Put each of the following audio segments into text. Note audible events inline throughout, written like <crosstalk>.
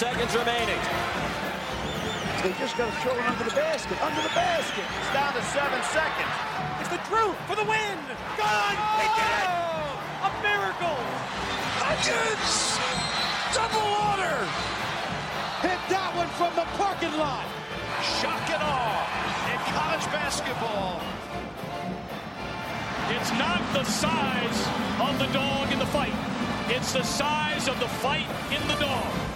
Seconds remaining. They just got to throw it under the basket, under the basket. It's down to seven seconds. It's the truth for the win. Gone. They did it. Oh, a miracle. Hutchins! Double order! Hit that one from the parking lot. Shock and awe in college basketball. It's not the size of the dog in the fight. It's the size of the fight in the dog.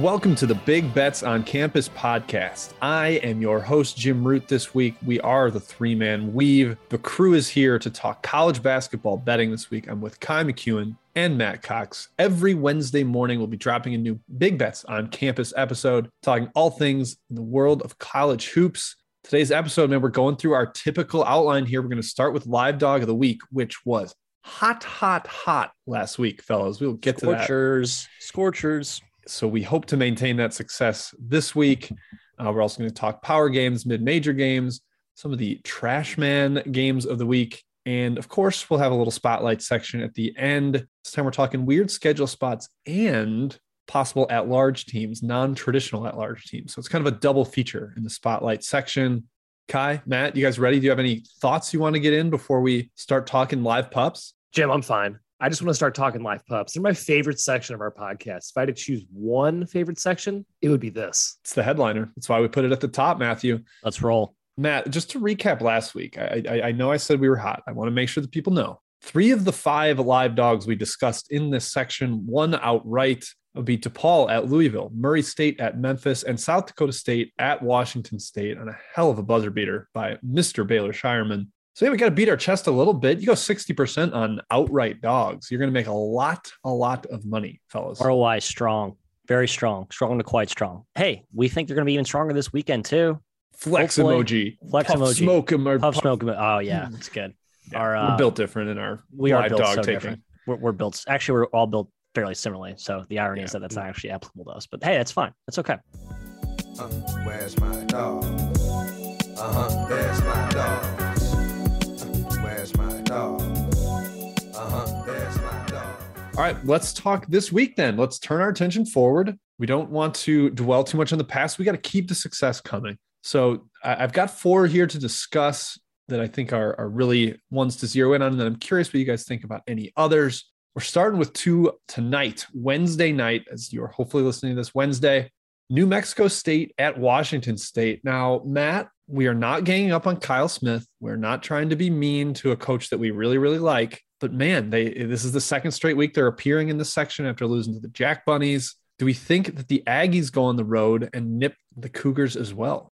Welcome to the Big Bets on Campus podcast. I am your host, Jim Root. This week, we are the three man weave. The crew is here to talk college basketball betting this week. I'm with Ky McKeon and Matt Cox. Every Wednesday morning, we'll be dropping a new Big Bets on Campus episode, talking all things in the world of college hoops. Today's episode, man, we're going through our typical outline here. We're going to start with Live Dog of the Week, which was hot, hot, hot last week, fellas. We'll get to that. Scorchers, scorchers. So we hope to maintain that success this week. Uh, we're also going to talk power games, mid major games, some of the trash man games of the week. And of course, we'll have a little spotlight section at the end. This time we're talking weird schedule spots and possible at large teams, non traditional at large teams. So it's kind of a double feature in the spotlight section. Ky, Matt, you guys ready? Do you have any thoughts you want to get in before we start talking live pups? Jim, I'm fine. I just want to start talking live pups. They're my favorite section of our podcast. If I had to choose one favorite section, it would be this. It's the headliner. That's why we put it at the top, Matthew. Let's roll. Matt, just to recap last week, I, I, I know I said we were hot. I want to make sure that people know. Three of the five live dogs we discussed in this section one outright would be DePaul at Louisville, Murray State at Memphis, and South Dakota State at Washington State on a hell of a buzzer beater by Mr. Baylor Scheierman. So yeah, we got to beat our chest a little bit. You go 60% on outright dogs. You're going to make a lot, a lot of money, fellas. ROI strong, very strong, strong to quite strong. Hey, we think they're going to be even stronger this weekend too. Flex Hopefully. emoji. Flex Puff emoji. Smoke emoji. Puff smoke. emo- Oh yeah, it's good. Yeah, Our, uh, we're built different in our We are built dog so taking. different. We're, we're built. Actually, we're all built fairly similarly. So the irony is that that's not actually applicable to us. But hey, that's fine. That's okay. Uh, where's my dog? Uh huh, there's my dog. All right, let's talk this week then. Let's turn our attention forward. We don't want to dwell too much on the past. We got to keep the success coming. So I've got four here to discuss that I think are, are really ones to zero in on. And I'm curious what you guys think about any others. We're starting with two tonight, Wednesday night, as you're hopefully listening to this Wednesday. New Mexico State at Washington State. Now, Matt, we are not ganging up on Kyle Smith. We're not trying to be mean to a coach that we really, really like. But man, they this is the second straight week they're appearing in this section after losing to the Jack Bunnies. Do we think that the Aggies go on the road and nip the Cougars as well?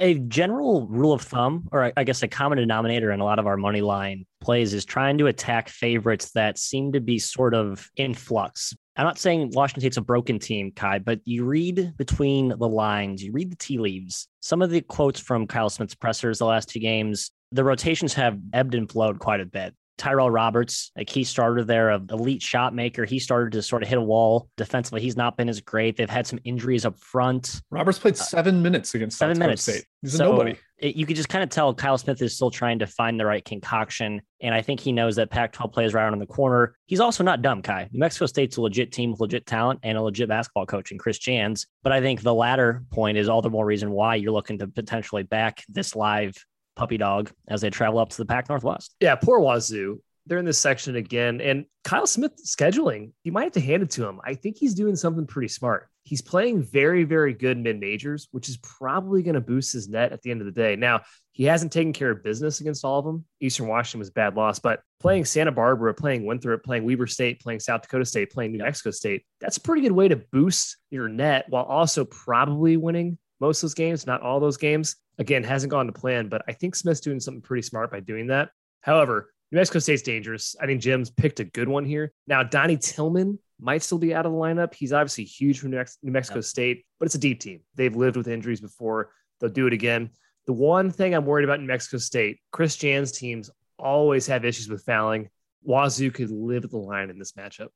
A general rule of thumb, or I- guess a common denominator in a lot of our money line plays, is trying to attack favorites that seem to be sort of in flux. I'm not saying Washington State's a broken team, Ky, but you read between the lines, you read the tea leaves. Some of the quotes from Kyle Smith's pressers the last two games, the rotations have ebbed and flowed quite a bit. Tyrell Roberts, a key starter there, an elite shot maker. He started to sort of hit a wall defensively. He's not been as great. They've had some injuries up front. Roberts played uh, seven minutes against seven minutes. State. He's a nobody. it- you could just kind of tell Kyle Smith is still trying to find the right concoction. And I think he knows that Pac 12 plays right on the corner. He's also not dumb, Ky. New Mexico State's a legit team with legit talent and a legit basketball coach in Chris Jans. But I think the latter point is all the more reason why you're looking to potentially back this live puppy dog as they travel up to the Pac Northwest. Yeah, poor Wazoo. They're in this section again. And Kyle Smith scheduling, you might have to hand it to him. I think he's doing something pretty smart. He's playing very, very good mid majors, which is probably going to boost his net at the end of the day. Now, he hasn't taken care of business against all of them. Eastern Washington was a bad loss, but playing Santa Barbara, playing Winthrop, playing Weber State, playing South Dakota State, playing New Mexico State, that's a pretty good way to boost your net while also probably winning most of those games, not all those games. Again, hasn't gone to plan, but I think Smith's doing something pretty smart by doing that. However, New Mexico State's dangerous. I think Jim's picked a good one here. Now, Donnie Tillman might still be out of the lineup. He's obviously huge for New, Mex- New Mexico State, but it's a deep team. They've lived with injuries before. They'll do it again. The one thing I'm worried about New Mexico State, Chris Jan's teams always have issues with fouling. Wazoo could live at the line in this matchup.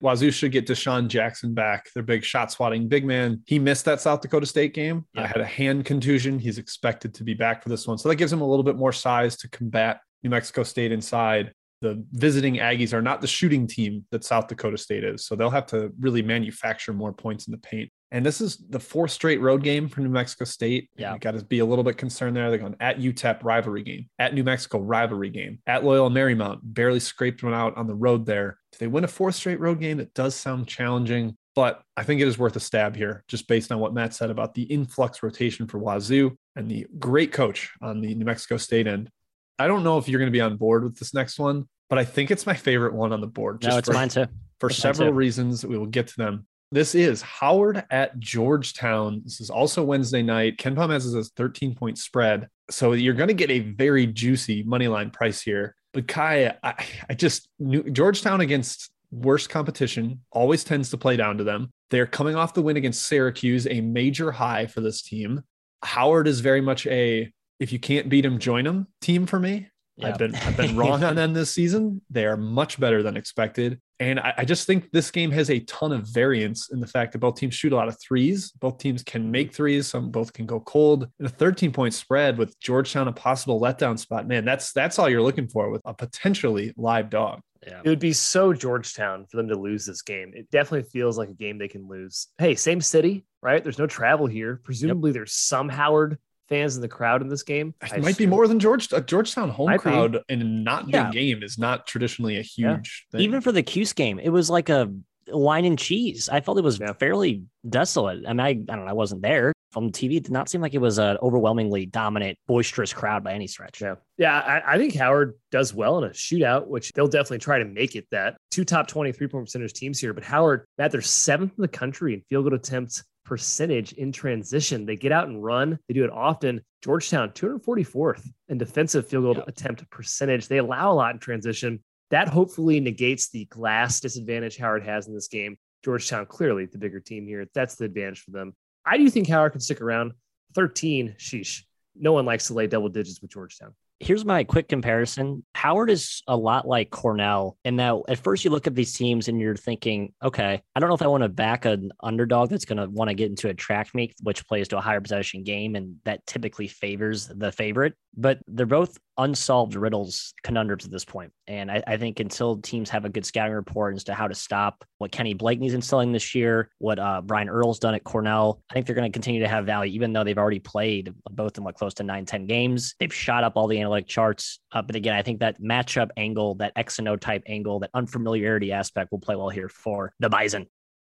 Wazoo should get Dishon Jackson back, their big shot swatting big man. He missed that South Dakota State game. Yeah. I had a hand contusion. He's expected to be back for this one. So that gives him a little bit more size to combat New Mexico State inside. The visiting Aggies are not the shooting team that South Dakota State is. So they'll have to really manufacture more points in the paint. And this is the fourth straight road game for New Mexico State. Yeah. You got to be a little bit concerned there. They're going at UTEP rivalry game, at New Mexico rivalry game, at Loyola Marymount, barely scraped one out on the road there. Do they win a fourth straight road game? It does sound challenging, but I think it is worth a stab here, just based on what Matt said about the influx rotation for Wazoo and the great coach on the New Mexico State end. I don't know if you're going to be on board with this next one, but I think it's my favorite one on the board. No, it's for, mine too. for It's several too. reasons. We will get to them. This is Howard at Georgetown. This is also Wednesday night. KenPom has this as 13 point spread. So you're going to get a very juicy money line price here. But Ky, I, I just knew Georgetown against worst competition always tends to play down to them. They're coming off the win against Syracuse, a major high for this team. Howard is very much a if you can't beat them, join them team for me. Yeah. I've been I've been <laughs> wrong on them this season. They are much better than expected. And I, I just think this game has a ton of variance in the fact that both teams shoot a lot of threes. Both teams can make threes. Some both can go cold. And a 13 point spread with Georgetown a possible letdown spot. Man, that's that's all you're looking for with a potentially live dog. Yeah. It would be so Georgetown for them to lose this game. It definitely feels like a game they can lose. Hey, same city, right? There's no travel here. Presumably, there's some Howard fans in the crowd in this game. I It might be more than George a Georgetown home Might be. crowd in a not big Yeah. game is not traditionally a Yeah. huge thing. Even for the Cuse game, it was like a wine and cheese. I felt it was Yeah. fairly desolate. I mean, I, I don't know, I wasn't there. From TV, it did not seem like it was an overwhelmingly dominant, boisterous crowd by any stretch. Yeah. Yeah. I, I think Howard does well in a shootout, which they'll definitely try to make it that. Two top 20 three point percentage teams here. But Howard, Matt, they're seventh in the country in field goal attempts percentage in transition. They get out and run, they do it often. Georgetown, 244th in defensive field goal Yeah. attempt percentage. They allow a lot in transition. That hopefully negates the glass disadvantage Howard has in this game. Georgetown, clearly the bigger team here. That's the advantage for them. I do think Howard can stick around. 13, sheesh. No one likes to lay double digits with Georgetown. Here's my quick comparison. Howard is a lot like Cornell in that at first you look at these teams and you're thinking, okay, I don't know if I want to back an underdog that's going to want to get into a track meet, which plays to a higher possession game, and that typically favors the favorite. But they're both unsolved riddles, conundrums at this point. And I, I think until teams have a good scouting report as to how to stop what Kenny Blakeney's instilling this year, what uh, Brian Earl's done at Cornell, I think they're going to continue to have value, even though they've already played both in what close to nine, 10 games. They've shot up all the analytic charts. Uh, but again, I think that matchup angle, that X and O type angle, that unfamiliarity aspect will play well here for the Bison.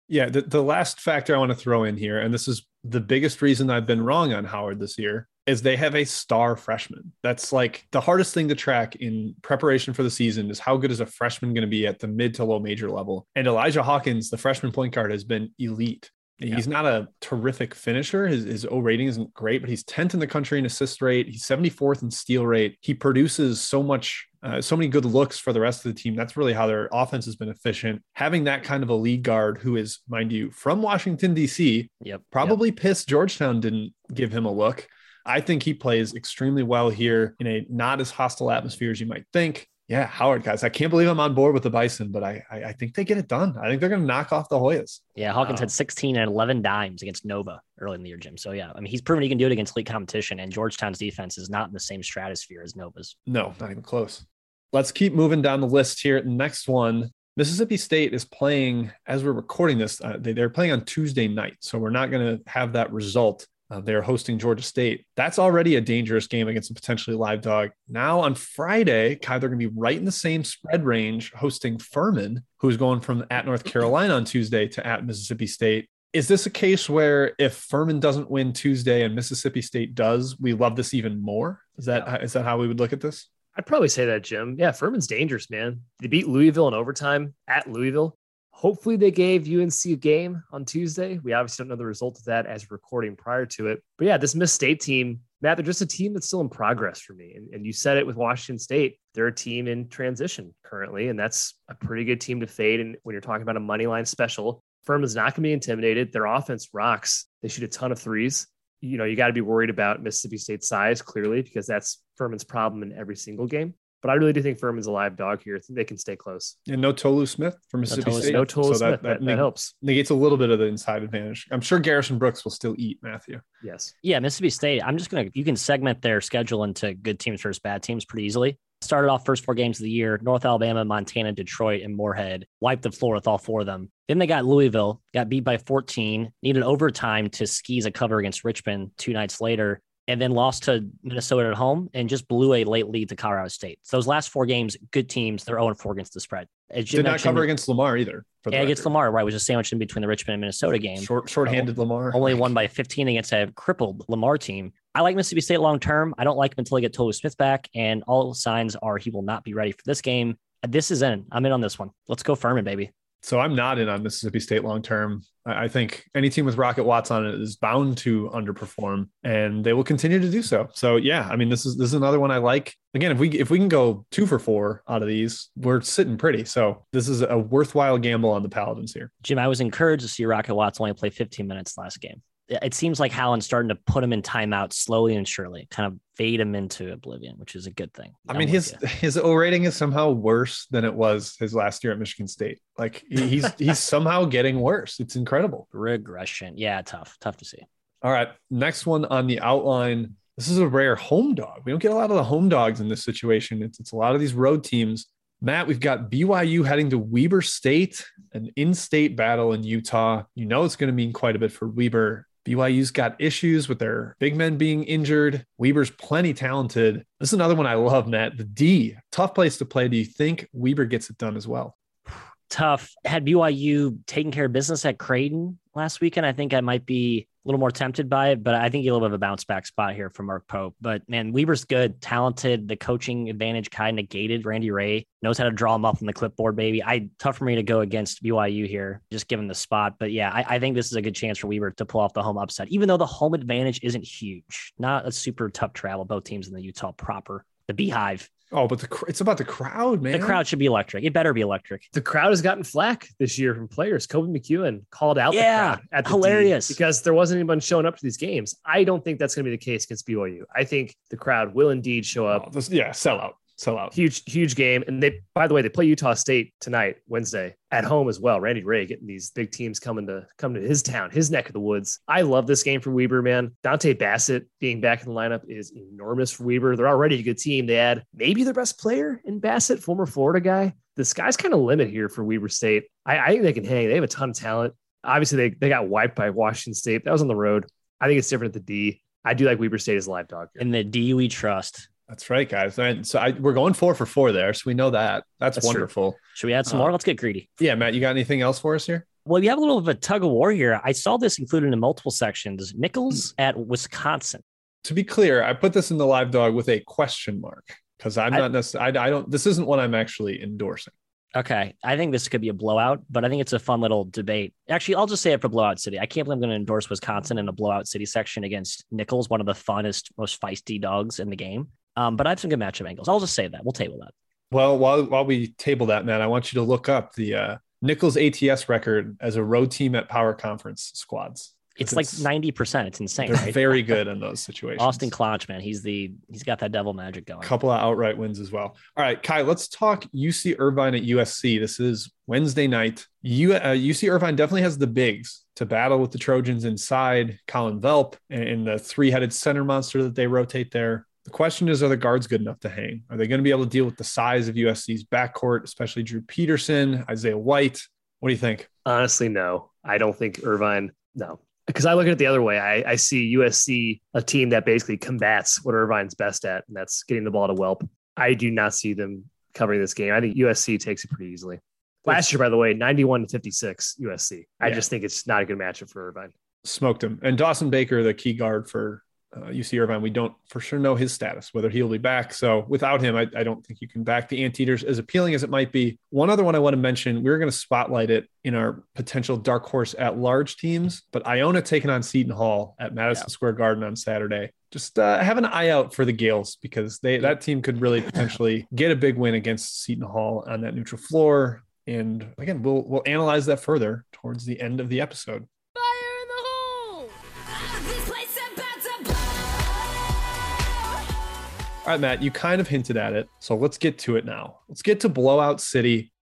Yeah, the, the last factor I want to throw in here, and this is the biggest reason I've been wrong on Howard this year, is they have a star freshman. That's like the hardest thing to track in preparation for the season is how good is a freshman going to be at the mid to low major level. And Elijah Hawkins, the freshman point guard, has been elite. He's not a terrific finisher. His, his O rating isn't great, but he's 10th in the country in assist rate. He's 74th in steal rate. He produces so much, uh, so many good looks for the rest of the team. That's really how their offense has been efficient. Having that kind of a lead guard who is, mind you, from Washington, D.C., Yep. probably pissed Georgetown didn't give him a look. I think he plays extremely well here in a not as hostile atmosphere as you might think. Yeah, Howard, guys. I can't believe I'm on board with the Bison, but I I, I think they get it done. I think they're going to knock off the Hoyas. Yeah, Hawkins wow. had 16 and 11 dimes against Nova early in the year, Jim. So yeah, I mean he's proven he can do it against elite competition, and Georgetown's defense is not in the same stratosphere as Nova's. No, not even close. Let's keep moving down the list here. Next one, Mississippi State is playing as we're recording this. Uh, they, they're playing on Tuesday night, so we're not going to have that result uh, they're hosting Georgia State. That's already a dangerous game against a potentially live dog. Now on Friday, Ky, they're going to be right in the same spread range, hosting Furman, who's going from at North Carolina on Tuesday to at Mississippi State. Is this a case where if Furman doesn't win Tuesday and Mississippi State does, we love this even more? Is that is that how we would look at this? I'd probably say that, Jim. Yeah, Furman's dangerous, man. They beat Louisville in overtime at Louisville. Hopefully, they gave UNC a game on Tuesday. We obviously don't know the result of that as recording prior to it. But yeah, this Miss State team, Matt, they're just a team that's still in progress for me. And, and you said it with Washington State. They're a team in transition currently, and that's a pretty good team to fade. And when you're talking about a money line special, Furman's not going to be intimidated. Their offense rocks. They shoot a ton of threes. You know, you got to be worried about Mississippi State's size, clearly, because that's Furman's problem in every single game. But I really do think Furman's a live dog here. They can stay close. And no Tolu Smith from Mississippi no State. No Tolu so Smith. That, that, that, helps. Negates a little bit of the inside advantage. I'm sure Garrison Brooks will still eat, Matthew. Yes. Yeah, Mississippi State. I'm just going to, you can segment their schedule into good teams versus bad teams pretty easily. Started off first four games of the year North Alabama, Montana, Detroit, and Moorhead. Wiped the floor with all four of them. Then they got Louisville, got beat by 14, needed overtime to skis a cover against Richmond two nights later and then lost to Minnesota at home and just blew a late lead to Colorado State. So those last four games, good teams. They're 0 4 against the spread. Did not cover against Lamar either. Yeah, against Lamar, right? It was a sandwich in between the Richmond and Minnesota game. Short, short-handed Lamar. Only won by 15 against a crippled Lamar team. I like Mississippi State long term. I don't like him until I get Tolu Smith back, and all signs are he will not be ready for this game. This is in. I'm in on this one. Let's go Furman, baby. So I'm not in on Mississippi State long term. I think any team with Rocket Watts on it is bound to underperform, and they will continue to do so. So yeah, I mean this is this is another one I like. Again, if we if we can go two for four out of these, we're sitting pretty. So this is a worthwhile gamble on the Paladins here. Jim, I was encouraged to see Rocket Watts only play 15 minutes last game it seems like Howland's starting to put him in timeout slowly and surely, kind of fade him into oblivion, which is a good thing. I mean, his his O rating is somehow worse than it was his last year at Michigan State. Like he's <laughs> he's somehow getting worse. It's incredible. Regression. Yeah, tough, tough to see. All right. Next one on the outline. This is a rare home dog. We don't get a lot of the home dogs in this situation. It's, it's a lot of these road teams. Matt, we've got BYU heading to Weber State, an in state battle in Utah. You know, it's going to mean quite a bit for Weber. BYU's got issues with their big men being injured. Weber's plenty talented. This is another one I love, Matt. The D, tough place to play. Do you think Weber gets it done as well? Tough. Had BYU taken care of business at Creighton last weekend, I think I might be little more tempted by it, but I think bit of a bounce back spot here for Mark Pope. But man, Weber's good, talented. The coaching advantage kind of negated. Randy Rahe, knows how to draw him up on the clipboard, baby. I tough for me to go against BYU here, just given the spot. But yeah, I, I think this is a good chance for Weber to pull off the home upset, even though the home advantage isn't huge. Not a super tough travel. Both teams in the Utah proper. The Beehive Oh, but the it's about the crowd, man. The crowd should be electric. It better be electric. The crowd has gotten flack this year from players. Koby McEwen called out yeah, the crowd at hilarious because there wasn't anyone showing up to these games. I don't think that's going to be the case against BYU. I think the crowd will indeed show oh, up. Oh, this, yeah, sell out sell out. Uh, huge, huge game. And they, by the way, they play Utah State tonight, Wednesday, at home as well. Randy Rahe getting these big teams coming to come to his town, his neck of the woods. I love this game for Weber, man. Dontay Bassett being back in the lineup is enormous for Weber. They're already a good team. They add maybe their best player in Bassett, former Florida guy. The sky's kind of limit here for Weber State. I, I think they can hang. They have a ton of talent. Obviously, they, they got wiped by Washington State. That was on the road. I think it's different at the D. I do like Weber State as a live dog. Here. In the D we trust. That's right, guys. And so I, we're going four for four there. So we know that. That's, That's wonderful. True. Should we add some uh, more? Let's get greedy. Yeah, Matt, you got anything else for us here? Well, you have a little of a tug of war here. I saw this included in multiple sections. Nicholls at Wisconsin. To be clear, I put this in the live dog with a question mark because I'm not necessarily, I, I don't, this isn't what I'm actually endorsing. Okay. I think this could be a blowout, but I think it's a fun little debate. Actually, I'll just say it for blowout city. I can't believe I'm going to endorse Wisconsin in a blowout city section against Nicholls, one of the funnest, most feisty dogs in the game. Um, but I have some good matchup angles. I'll just say that. We'll table that. Well, while while we table that, man, I want you to look up the uh, Nicholls ATS record as a road team at Power Conference squads. It's like ninety percent. It's insane. They're right? very <laughs> good in those situations. Austin Claunch, man, he's the he's got that devil magic going. A couple of outright wins as well. All right, Kai, let's talk UC Irvine at USC. This is Wednesday night. U, uh, UC Irvine definitely has the bigs to battle with the Trojans inside Collin Welp and, and the three headed center monster that they rotate there. The question is, are the guards good enough to hang? Are they going to be able to deal with the size of USC's backcourt, especially Drew Peterson, Isaiah White? What do you think? Honestly, no. I don't think Irvine, no. Because I look at it the other way. I, I see USC, a team that basically combats what Irvine's best at, and that's getting the ball to Welp. I do not see them covering this game. I think USC takes it pretty easily. Last year, by the way, 91 to 56 USC. I Yeah. just think it's not a good matchup for Irvine. Smoked him. And Dawson Baker, the key guard for uh, UC Irvine, we don't for sure know his status, whether he'll be back. So without him, I, I don't think you can back the Anteaters as appealing as it might be. One other one I want to mention, we are going to spotlight it in our potential dark horse at large teams, but Iona taking on Seton Hall at Madison Square Garden on Saturday. Just uh, have an eye out for the Gaels because they that team could really potentially get a big win against Seton Hall on that neutral floor. And again, we'll we'll analyze that further towards the end of the episode. All right, Matt, you kind of hinted at it. So let's get to it now. Let's get to Blowout City.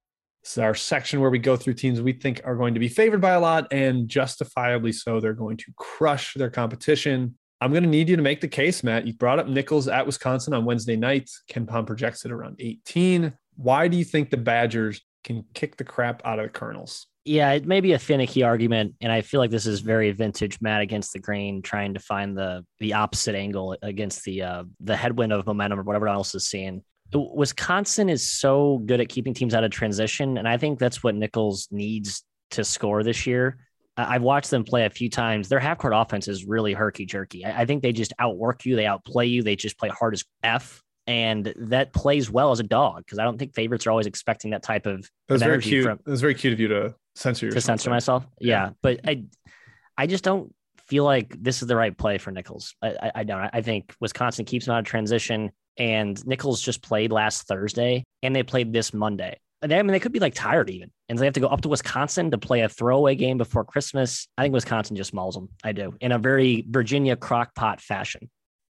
This is our section where we go through teams we think are going to be favored by a lot and justifiably so. They're going to crush their competition. I'm going to need you to make the case, Matt. You brought up Nicholls at Wisconsin on Wednesday night. KenPom projects it around 18. Why do you think the Badgers can kick the crap out of the Colonels? Yeah, it may be a finicky argument, and I feel like this is very vintage Matt against the grain, trying to find the the opposite angle against the uh, the headwind of momentum or whatever else is seeing. Wisconsin is so good at keeping teams out of transition, and I think that's what Nicholls needs to score this year. I've watched them play a few times. Their half court offense is really herky jerky. I think they just outwork you, they outplay you, they just play hard as f, and that plays well as a dog because I don't think favorites are always expecting that type of That was of very cute. from That was very cute of you to censor yourself. to censor myself. Yeah. Yeah. but I, I just don't feel like this is the right play for Nicholls. I, I, I don't. I think Wisconsin keeps them out of transition, and Nicholls just played last Thursday, and they played this Monday. And they, I mean, they could be like tired even, and they have to go up to Wisconsin to play a throwaway game before Christmas. I think Wisconsin just mauls them. I do in a very Virginia crockpot fashion.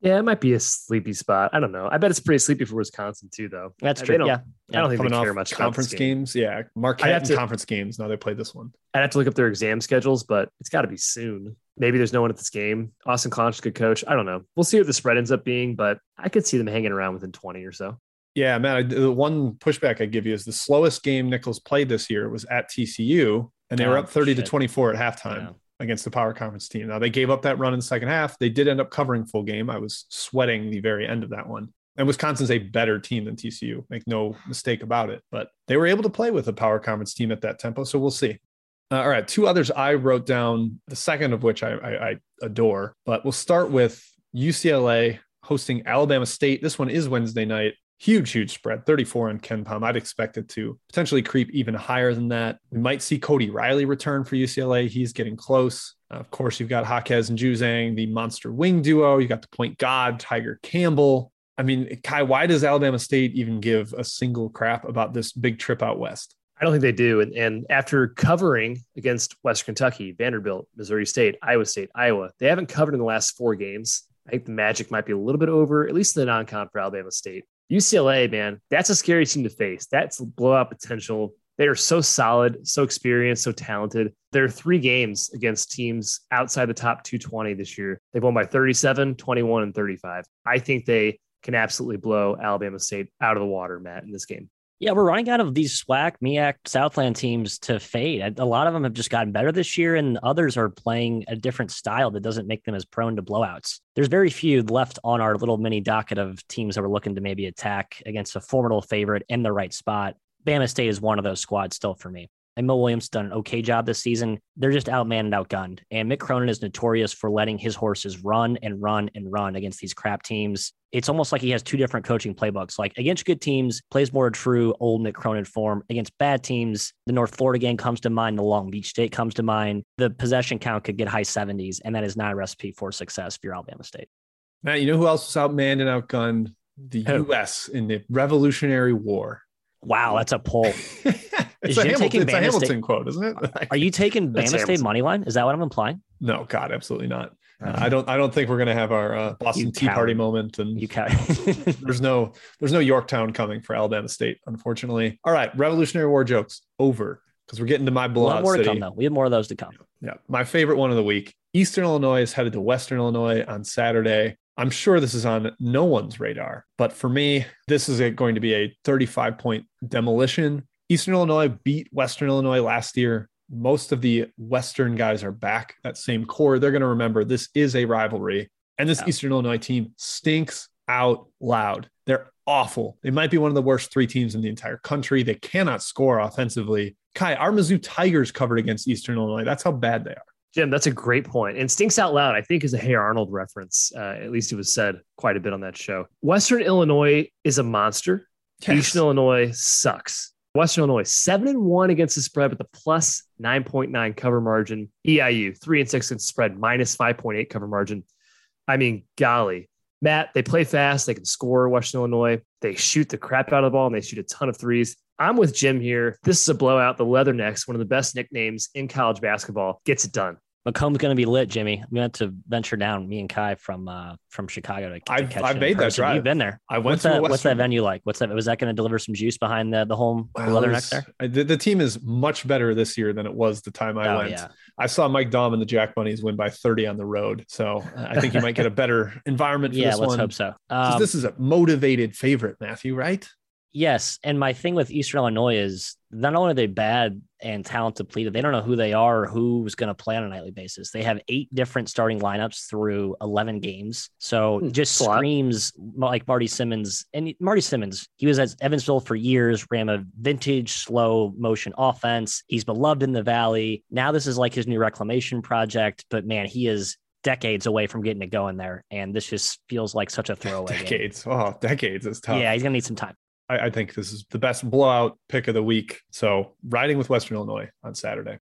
Yeah, it might be a sleepy spot. I don't know. I bet it's pretty sleepy for Wisconsin too, though. That's They true. don't- Yeah, I don't think Coming they care much conference this game. games. Yeah. I'd Marquette have and to- conference games. Now they played this one. I'd have to look up their exam schedules, but it's got to be soon. Maybe there's no one at this game. Austin Claunch, good coach. I don't know. We'll see what the spread ends up being, but I could see them hanging around within 20 or so. Yeah, man. The one pushback I give you is the slowest game Nicholls played this year was at TCU, and they were Oh, up 30 to 24 at halftime Yeah. Against the power conference team. Now they gave up that run in the second half. They did end up covering full game. I was sweating the very end of that one. And Wisconsin's a better team than TCU, make no mistake about it. But they were able to play with a power conference team at that tempo. So we'll see. Uh, all right, two others I wrote down, the second of which I, I, I adore. But we'll start with UCLA hosting Alabama State. This one is Wednesday night. Huge, huge spread, 34 on KenPom. I'd expect it to potentially creep even higher than that. We might see Cody Riley return for UCLA. He's getting close. Of course, you've got Jaquez and Juzang, the monster wing duo. You've got the point god, Tiger Campbell. I mean, Ky, why does Alabama State even give a single crap about this big trip out west? I don't think they do. And, and after covering against Western Kentucky, Vanderbilt, Missouri State, Iowa State, Iowa, they haven't covered in the last four games. I think the magic might be a little bit over, at least in the non con for Alabama State. UCLA, man, that's a scary team to face. That's blowout potential. They are so solid, so experienced, so talented. There are three games against teams outside the top 220 this year. They've won by 37, 21, and 35. I think they can absolutely blow Alabama State out of the water, Matt, in this game. Yeah, we're running out of these SWAC, MEAC, Southland teams to fade. A lot of them have just gotten better this year, and others are playing a different style that doesn't make them as prone to blowouts. There's very few left on our little mini docket of teams that we're looking to maybe attack against a formidable favorite in the right spot. Bama State is one of those squads still for me. And Mo Williams done an okay job this season. They're just outmanned and outgunned. And Mick Cronin is notorious for letting his horses run and run and run against these crap teams. It's almost like he has two different coaching playbooks. Like against good teams, plays more true old Mick Cronin form. Against bad teams, the North Florida game comes to mind, the Long Beach State comes to mind. The possession count could get high 70s, and that is not a recipe for success for your Alabama State. Matt, you know who else was outmanned and outgunned? The Who? U.S. in the Revolutionary War. Wow, that's a pull. <laughs> it's Is a Jim Hamilton, taking it's a Hamilton State- quote, isn't it? Are you taking That's Bama State money line? Is that what I'm implying? No, God, absolutely not. Uh, I don't. I don't think we're going to have our uh, Boston Tea Party moment. And You ca- <laughs> there's no there's no Yorktown coming for Alabama State, unfortunately. All right, Revolutionary War jokes over because we're getting to my a lot blowout more to come though. We have more of those to come. Yeah, my favorite one of the week. Eastern Illinois is headed to Western Illinois on Saturday. I'm sure this is on no one's radar, but for me, this is a, going to be a 35 point demolition. Eastern Illinois beat Western Illinois last year. Most of the Western guys are back, that same core. They're going to remember this is a rivalry. And this Yeah. Eastern Illinois team stinks out loud. They're awful. They might be one of the worst three teams in the entire country. They cannot score offensively. Ky, our Mizzou Tigers covered against Eastern Illinois. That's how bad they are. Jim, that's a great point. And Stinks Out Loud, I think, is a Hey Arnold reference. Uh, at least it was said quite a bit on that show. Western Illinois is a monster. Eastern Illinois sucks. Western Illinois, seven and one against the spread with a plus 9.9 cover margin. EIU, three and six against spread, minus 5.8 cover margin. I mean, golly. Matt, they play fast. They can score Western Illinois. They shoot the crap out of the ball and they shoot a ton of threes. I'm with Jim here. This is a blowout. The Leathernecks, one of the best nicknames in college basketball, gets it done. Macomb's going to be lit, Jimmy. We had to venture down, me and Ky from uh, from Chicago to, to I've- catch I've made that drive. You've been there. I went What's to that? What's that venue like? What's that? Was that going to deliver some juice behind the the home Well, was- there? I- The, the team is much better this year than it was the time I Oh, went. yeah. I saw Mike Daum and the Jack Bunnies win by 30 on the road. So I think you might get a <laughs> better environment for Yeah, this let's one. hope so. Um, this is a motivated favorite, Matthew, right? Yes, and my thing with Eastern Illinois is not only are they bad and talent depleted, they don't know who they are or who's going to play on a nightly basis. They have eight different starting lineups through eleven games, so Hmm, just screams like Marty Simmons. And Marty Simmons, he was at Evansville for years, ran a vintage slow motion offense. He's beloved in the Valley. Now this is like his new reclamation project, but man, he is decades away from getting it going there, and this just feels like such a throwaway. game. <laughs> Decades. Oh, decades is tough. Yeah, he's gonna need some time. I, I think this is the best blowout pick of the week. So riding with Western Illinois on Saturday.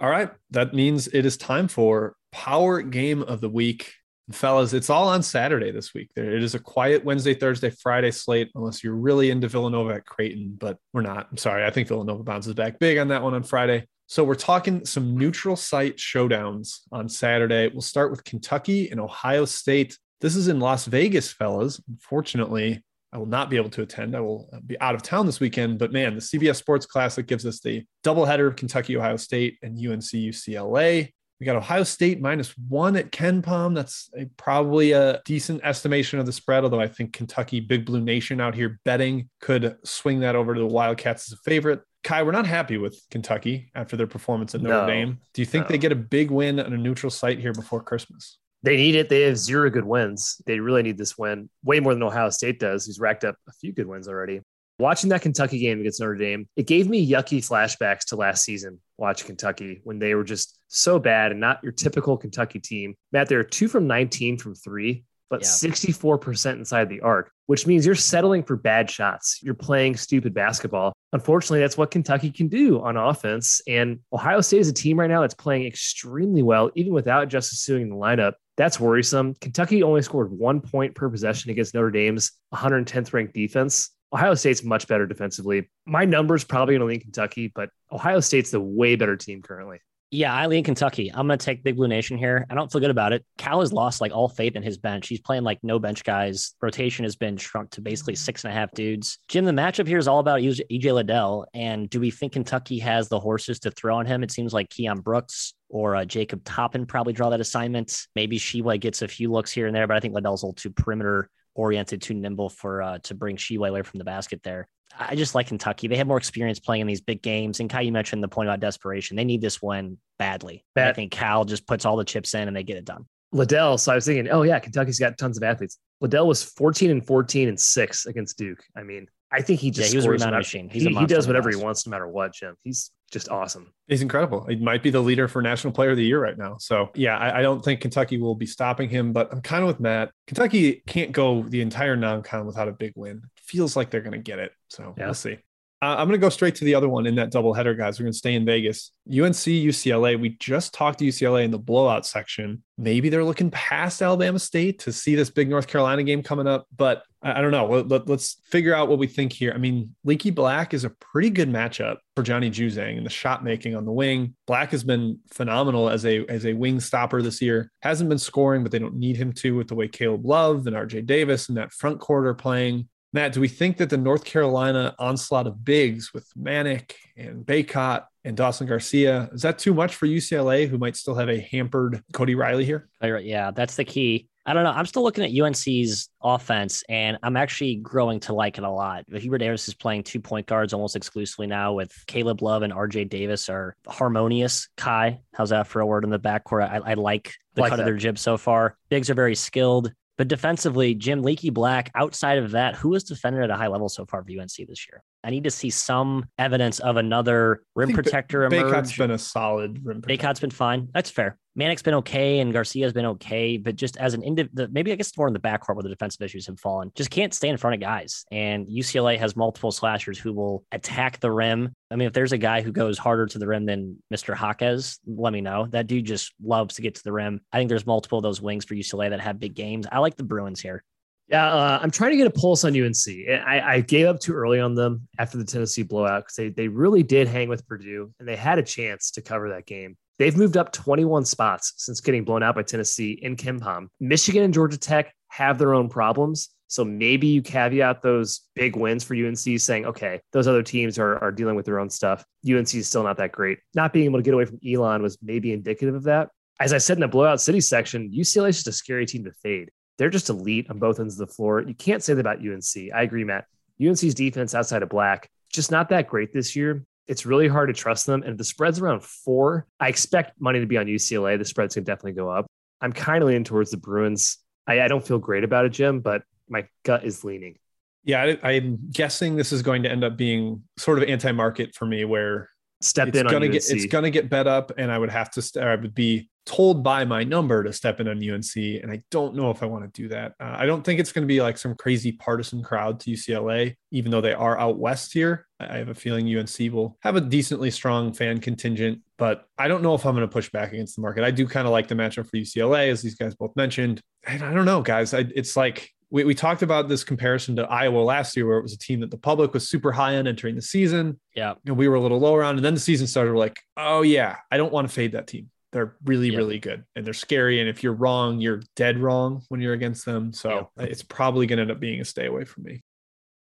All right. That means it is time for power game of the week. Fellas, it's all on Saturday this week. There, it is a quiet Wednesday, Thursday, Friday slate, unless you're really into Villanova at Creighton, but we're not. I'm sorry. I think Villanova bounces back big on that one on Friday. So we're talking some neutral site showdowns on Saturday. We'll start with Kentucky and Ohio State. This is in Las Vegas, fellas. Unfortunately, I will not be able to attend. I will be out of town this weekend. But man, the CBS Sports Classic gives us the doubleheader of Kentucky, Ohio State, and UNC UCLA. We got Ohio State minus one at KenPom. That's a, probably a decent estimation of the spread, although I think Kentucky, Big Blue Nation out here betting could swing that over to the Wildcats as a favorite. Ky, we're not happy with Kentucky after their performance at Notre No, Dame. Do you think no. they get a big win on a neutral site here before Christmas? They need it. They have zero good wins. They really need this win way more than Ohio State does, who's racked up a few good wins already. Watching that Kentucky game against Notre Dame, it gave me yucky flashbacks to last season watching Kentucky when they were just so bad and not your typical Kentucky team. Matt, they're two from 19 from three, but Yeah. 64% inside the arc, which means you're settling for bad shots. You're playing stupid basketball. Unfortunately, that's what Kentucky can do on offense. And Ohio State is a team right now that's playing extremely well, even without Justice Sueing in the lineup. That's worrisome. Kentucky only scored one point per possession against Notre Dame's 110th ranked defense. Ohio State's much better defensively. My number's probably going to lean Kentucky, but Ohio State's the way better team currently. Yeah, I lean Kentucky. I'm going to take Big Blue Nation here. I don't feel good about it. Cal has lost like all faith in his bench. He's playing like no bench guys. Rotation has been shrunk to basically six and a half dudes. Jim, the matchup here is all about EJ Liddell. And do we think Kentucky has the horses to throw on him? It seems like Keion Brooks or uh, Jacob Toppin probably draw that assignment. Maybe Tshiebwe gets a few looks here and there, but I think Liddell's a little too perimeter oriented, too nimble for uh, to bring Tshiebwe away from the basket there. I just like Kentucky. They have more experience playing in these big games. And Ky, you mentioned the point about desperation. They need this win badly. And I think Cal just puts all the chips in and they get it done. Liddell. So I was thinking, oh yeah, Kentucky's got tons of athletes. Liddell was 14 and 14 and six against Duke. I mean, I think he just Yeah, he was a rebound machine. He's he, a he does whatever he wants, no matter what, Jim. He's just awesome. He's incredible. He might be the leader for National Player of the Year right now. So, yeah, I, I don't think Kentucky will be stopping him, but I'm kind of with Matt. Kentucky can't go the entire non con without a big win. Feels like they're going to get it. So, Yeah. we'll see. I'm going to go straight to the other one in that doubleheader, guys. We're going to stay in Vegas. UNC, UCLA. We just talked to UCLA in the blowout section. Maybe they're looking past Alabama State to see this big North Carolina game coming up, but I, don't know. Let, us figure out what we think here. I mean, Leaky Black is a pretty good matchup for Johnny Juzang and the shot making on the wing. Black has been phenomenal as a as a wing stopper this year. Hasn't been scoring, but they don't need him to with the way Caleb Love and RJ Davis and that front are playing. Matt, do we think that the North Carolina onslaught of bigs with Manek and Bacot and Dawson Garcia is that too much for UCLA, who might still have a hampered Cody Riley here? Yeah, that's the key. I don't know. I'm still looking at UNC's offense, and I'm actually growing to like it a lot. Hubert Davis is playing two point guards almost exclusively now, with Caleb Love and RJ Davis are harmonious. Ky, how's that for a word in the backcourt? I, I like the like cut that. of their jib so far. Bigs are very skilled. But defensively, Jim Leaky Black, outside of that, who has defended at a high level so far for UNC this year? I need to see some evidence of another rim protector emerge. Bacot's been a solid rim protector. Bacot's been fine. That's fair. Manek's been okay and Garcia's been okay, but just as an indiv- maybe I guess it's more in the backcourt where the defensive issues have fallen. Just can't stay in front of guys. And UCLA has multiple slashers who will attack the rim. I mean, if there's a guy who goes harder to the rim than Mr. Jaquez, let me know. That dude just loves to get to the rim. I think there's multiple of those wings for UCLA that have big games. I like the Bruins here. Yeah, uh, I'm trying to get a pulse on UNC. I, I gave up too early on them after the Tennessee blowout because they, they really did hang with Purdue and they had a chance to cover that game. They've moved up 21 spots since getting blown out by Tennessee in KenPom. Michigan and Georgia Tech have their own problems. So maybe you caveat those big wins for UNC saying, okay, those other teams are, are dealing with their own stuff. UNC is still not that great. Not being able to get away from Elon was maybe indicative of that. As I said in the blowout city section, UCLA is just a scary team to fade they're just elite on both ends of the floor. You can't say that about UNC. I agree, Matt. UNC's defense outside of Black, just not that great this year. It's really hard to trust them. And if the spread's around four, I expect money to be on UCLA. The spread's going to definitely go up. I'm kind of leaning towards the Bruins. I, I, don't feel great about it, Jim, but my gut is leaning. Yeah, I, am guessing this is going to end up being sort of anti-market for me, where step it's in gonna get it's gonna get bet up, and I would have to st- I would be told by my number to step in on UNC, and I don't know if I want to do that. Uh, I don't think it's going to be like some crazy partisan crowd to UCLA, even though they are out west here. I have a feeling UNC will have a decently strong fan contingent, but I don't know if I'm going to push back against the market. I do kind of like the matchup for UCLA, as these guys both mentioned. And I don't know, guys. I, it's like we, we talked about this comparison to Iowa last year, where it was a team that the public was super high on entering the season. Yeah. And we were a little lower on. And then the season started. We're like, oh, yeah, I don't want to fade that team. They're really, yep. really good and they're scary. And if you're wrong, you're dead wrong when you're against them. So yep. it's probably going to end up being a stay away from me.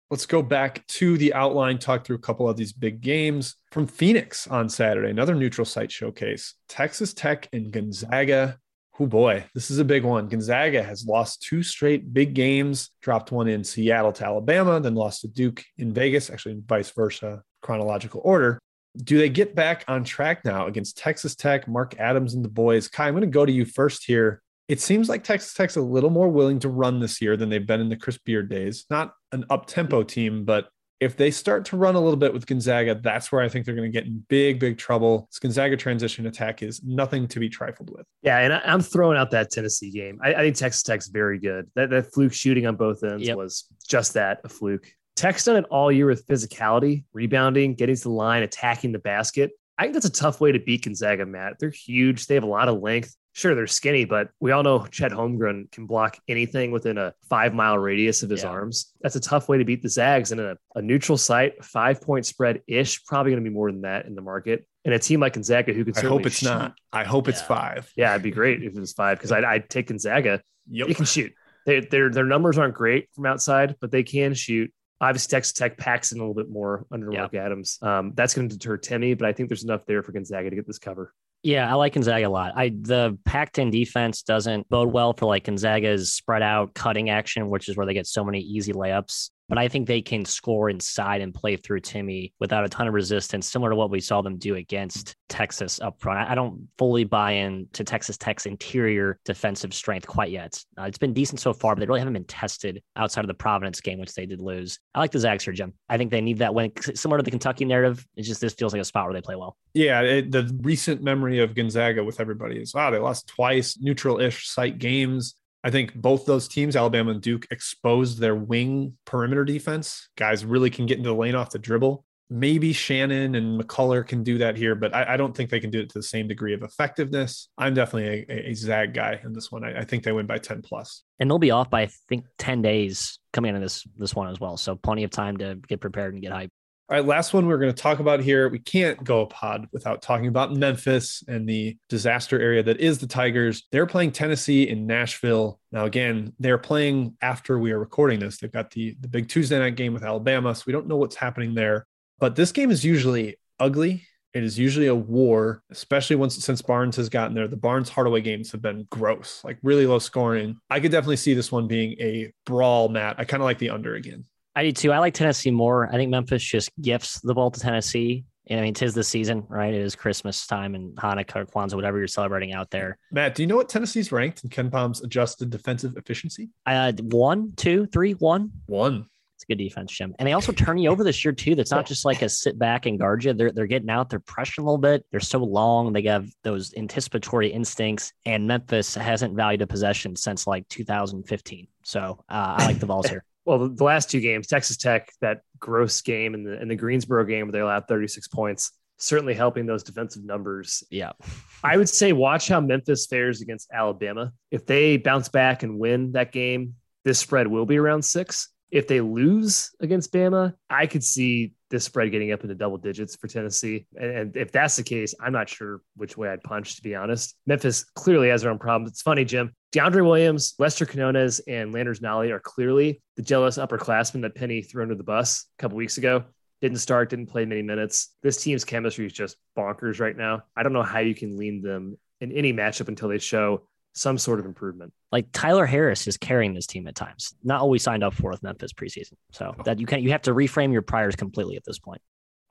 Let's go back to the outline, talk through a couple of these big games from Phoenix on Saturday, another neutral site showcase. Texas Tech and Gonzaga. Oh boy, this is a big one. Gonzaga has lost two straight big games, dropped one in Seattle to Alabama, then lost to Duke in Vegas, actually, vice versa, chronological order do they get back on track now against Texas Tech, Mark Adams, and the boys? Ky, I'm going to go to you first here. It seems like Texas Tech's a little more willing to run this year than they've been in the Chris Beard days. Not an up tempo team, but if they start to run a little bit with Gonzaga, that's where I think they're going to get in big, big trouble. This Gonzaga transition attack is nothing to be trifled with. Yeah, and I, am throwing out that Tennessee game. I, I, think Texas Tech's very good. That, that fluke shooting on both ends yep. was just that a fluke. Tech's done it all year with physicality, rebounding, getting to the line, attacking the basket. I think that's a tough way to beat Gonzaga, Matt. They're huge. They have a lot of length. Sure, they're skinny, but we all know Chet Holmgren can block anything within a five mile radius of his yeah. arms. That's a tough way to beat the Zags in a, a neutral site, five point spread ish, probably going to be more than that in the market. And a team like Gonzaga who can I hope it's shoot. not. I hope yeah. it's five. Yeah, it'd be great if it was five because I'd, I'd, take Gonzaga. Yep. You can shoot. They, their their numbers aren't great from outside, but they can shoot. Obviously, Texas Tech packs in a little bit more under Mark Adams. Um, that's going to deter Timme, but I think there's enough there for Gonzaga to get this cover. Yeah, I like Gonzaga a lot. I the Pac-10 defense doesn't bode well for like Gonzaga's spread out cutting action, which is where they get so many easy layups but I think they can score inside and play through Timme without a ton of resistance, similar to what we saw them do against Texas up front. I don't fully buy in to Texas Tech's interior defensive strength quite yet. Uh, it's been decent so far, but they really haven't been tested outside of the Providence game, which they did lose. I like the Zags here, Jim. I think they need that win. Similar to the Kentucky narrative, it's just this feels like a spot where they play well. Yeah, it, the recent memory of Gonzaga with everybody is wow, they lost twice, neutral-ish site games. I think both those teams, Alabama and Duke, exposed their wing perimeter defense. Guys really can get into the lane off the dribble. Maybe Shannon and McCullar can do that here, but I, I, don't think they can do it to the same degree of effectiveness. I'm definitely a, a, Zag guy in this one. I, I, think they win by 10 plus. And they'll be off by I think 10 days coming into this this one as well. So plenty of time to get prepared and get hyped. All right, last one we're going to talk about here. We can't go a pod without talking about Memphis and the disaster area that is the Tigers. They're playing Tennessee in Nashville. Now, again, they're playing after we are recording this. They've got the, the big Tuesday night game with Alabama, so we don't know what's happening there. But this game is usually ugly. It is usually a war, especially once since Barnes has gotten there. The Barnes Hardaway games have been gross, like really low scoring. I could definitely see this one being a brawl, Matt. I kind of like the under again. I do too. I like Tennessee more. I think Memphis just gifts the ball to Tennessee. And I mean, tis the season, right? It is Christmas time and Hanukkah or Kwanzaa, whatever you're celebrating out there. Matt, do you know what Tennessee's ranked in KenPom's adjusted defensive efficiency? Uh, one, two, three, one. One. It's a good defense, Jim. And they also turn you over this year too. That's not just like a sit back and guard you. They're they're getting out. They're pressing a little bit. They're so long. They have those anticipatory instincts. And Memphis hasn't valued a possession since like 2015. So uh, I like the balls here well, the, last two games, Texas Tech, that gross game and the and the Greensboro game where they allowed 36 points, certainly helping those defensive numbers. Yeah. <laughs> I would say watch how Memphis fares against Alabama. If they bounce back and win that game, this spread will be around six. If they lose against Bama, I could see this spread getting up into double digits for Tennessee. And, and, if that's the case, I'm not sure which way I'd punch, to be honest. Memphis clearly has their own problems. It's funny, Jim. DeAndre Williams, Lester Quinones, and Landers Nolley are clearly the jealous upperclassmen that Penny threw under the bus a couple weeks ago. Didn't start, didn't play many minutes. This team's chemistry is just bonkers right now. I don't know how you can lean them in any matchup until they show some sort of improvement. Like Tyler Harris is carrying this team at times. Not always signed up for with Memphis preseason. So that you can you have to reframe your priors completely at this point.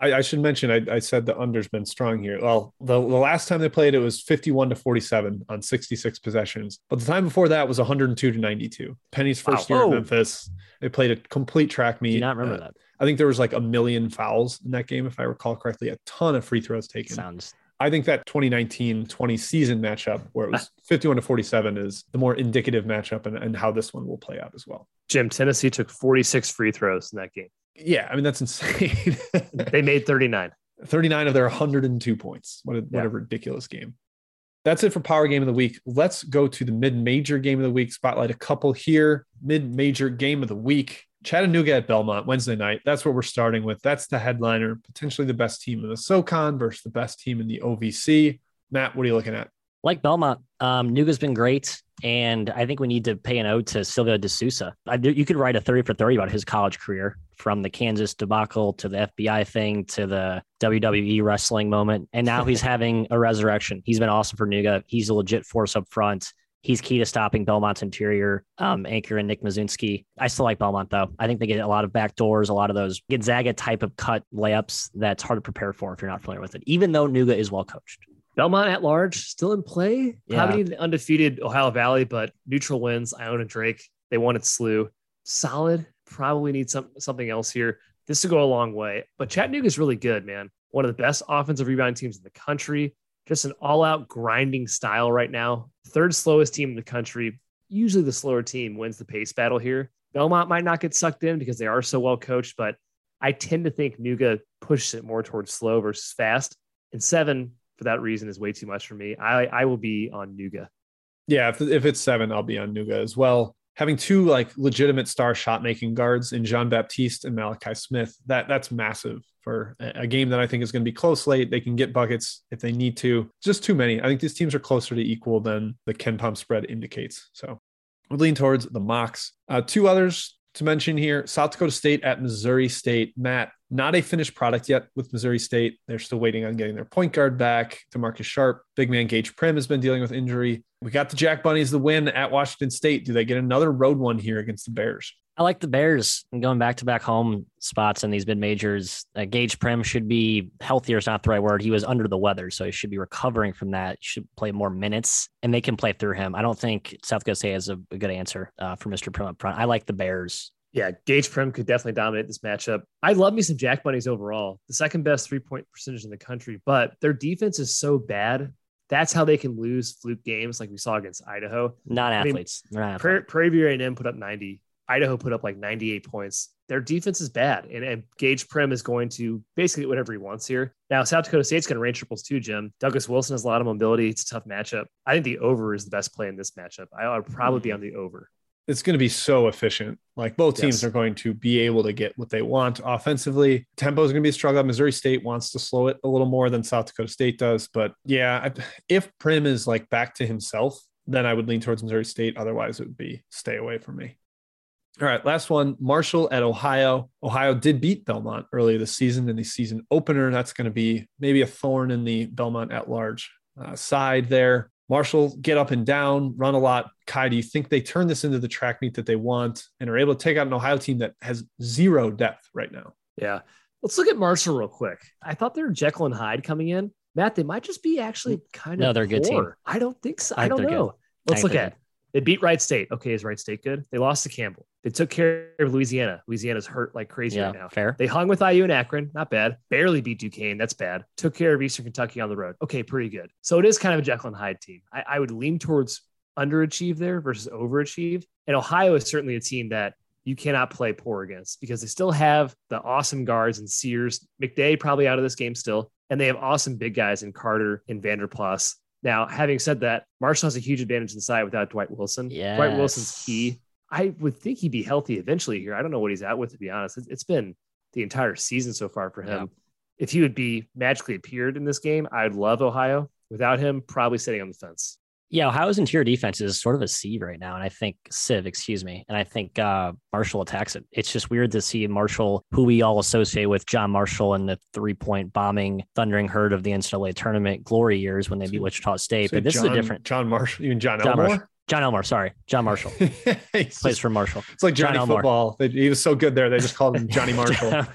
I, I should mention I, I, said the under's been strong here. Well, the, the last time they played it was 51 to 47 on 66 possessions. But the time before that was 102 to 92. Penny's first wow. year oh. at Memphis. They played a complete track meet. Do not remember uh, that. I think there was like a million fouls in that game, if I recall correctly. A ton of free throws taken. Sounds I think that 2019 20 season matchup where it was <laughs> 51 to 47 is the more indicative matchup and, and how this one will play out as well. Jim, Tennessee took 46 free throws in that game. Yeah, I mean, that's insane. <laughs> they made 39. 39 of their 102 points. What a, yeah. what a ridiculous game. That's it for Power Game of the Week. Let's go to the mid major game of the week. Spotlight a couple here. Mid major game of the week. Chattanooga at Belmont Wednesday night. That's what we're starting with. That's the headliner, potentially the best team in the SoCon versus the best team in the OVC. Matt, what are you looking at? Like Belmont, um, Nooga's been great, and I think we need to pay an ode to Silvio De Sousa. I, you could write a 30 for 30 about his college career from the Kansas debacle to the FBI thing to the WWE wrestling moment. And now he's <laughs> having a resurrection. He's been awesome for Nooga. He's a legit force up front. He's key to stopping Belmont's interior um, anchor and Nick Muszynski. I still like Belmont though. I think they get a lot of back doors, a lot of those Gonzaga type of cut layups that's hard to prepare for if you're not familiar with it. Even though Nooga is well coached. Belmont at large still in play. Yeah. Probably undefeated Ohio Valley, but neutral wins. Iona Drake. They won at SLU. Solid. Probably need some something else here. This will go a long way. But Chattanooga is really good, man. One of the best offensive rebounding teams in the country. Just an all-out grinding style right now. Third slowest team in the country. Usually the slower team wins the pace battle here. Belmont might not get sucked in because they are so well coached, but I tend to think Nooga pushes it more towards slow versus fast. And seven, for that reason, is way too much for me. I, I will be on Nooga. Yeah, if, if it's seven, I'll be on Nooga as well. Having two like legitimate star shot making guards in Jean Baptiste and Malachi Smith, that that's massive for a game that I think is going to be close late. They can get buckets if they need to. Just too many. I think these teams are closer to equal than the KenPom spread indicates. So we lean towards the Mocs. Uh, two others to mention here South Dakota State at Missouri State. Matt, not a finished product yet with Missouri State. They're still waiting on getting their point guard back. Demarcus Sharp, big man Gage Prim has been dealing with injury. We got the Jack Bunnies the win at Washington State. Do they get another road one here against the Bears? I like the Bears going back to back home spots in these mid majors. Uh, Gage Prim should be healthier, is not the right word. He was under the weather, so he should be recovering from that. He should play more minutes, and they can play through him. I don't think South Dakota State has a, a good answer uh, for Mr. Prim up front. I like the Bears. Yeah, Gage Prim could definitely dominate this matchup. I love me some Jack Bunnies overall, the second best three point percentage in the country, but their defense is so bad. That's how they can lose fluke games like we saw against Idaho. Not athletes. I mean, Prairie View A&M put up 90 Idaho put up like 98 points. Their defense is bad, and, and Gage Prim is going to basically get whatever he wants here. Now, South Dakota State's going to range triples too, Jim. Douglas Wilson has a lot of mobility. It's a tough matchup. I think the over is the best play in this matchup. I would probably be on the over. It's going to be so efficient. Like both teams Yes. are going to be able to get what they want offensively. Tempo is going to be a struggle. Missouri State wants to slow it a little more than South Dakota State does. But yeah, if Prim is like back to himself, then I would lean towards Missouri State. Otherwise, it would be stay away from me. All right, last one Marshall at Ohio. Ohio did beat Belmont earlier this season in the season opener. That's going to be maybe a thorn in the Belmont at large uh, side there. Marshall get up and down, run a lot. Ky, do you think they turn this into the track meet that they want and are able to take out an Ohio team that has zero depth right now? Yeah. Let's look at Marshall real quick. I thought they were Jekyll and Hyde coming in. Matt, they might just be actually mm. kind of No, they're a good team. I don't think so. I I, don't know. good. Let's I look think at they beat Wright State. Okay, is Wright State good? They lost to Campbell. They took care of Louisiana. Louisiana's hurt like crazy Yeah, right now. fair. They hung with IU and Akron. Not bad. Barely beat Duquesne. That's bad. Took care of Eastern Kentucky on the road. Okay, pretty good. So it is kind of a Jekyll and Hyde team. I, I would lean towards underachieve there versus overachieve. And Ohio is certainly a team that you cannot play poor against because they still have the awesome guards and Sears. McDay probably out of this game still. And they have awesome big guys in Carter and Vander Plas. Now, having said that, Marshall has a huge advantage inside without Dwight Wilson. Yeah, Dwight Wilson's key. I would think he'd be healthy eventually here. I don't know what he's out with, to be honest. It's- it's been the entire season so far for him. If he would be magically appeared in this game, I'd love Ohio. Without him, probably sitting on the fence. Yeah, Ohio's interior defense is sort of a C right now, and I think Civ, excuse me, and I think uh, Marshall attacks it. It's just weird to see Marshall, who we all associate with John Marshall and the three-point bombing, thundering herd of the NCAA tournament glory years when they beat Wichita State. So but this John, is a different John Marshall, even John, Jon Elmore. Marshall. Jon Elmore, sorry, John Marshall <laughs> plays just- for Marshall. it's like John Johnny Elmore. Football. They- He was so good there. They just called him Johnny <laughs> Marshall.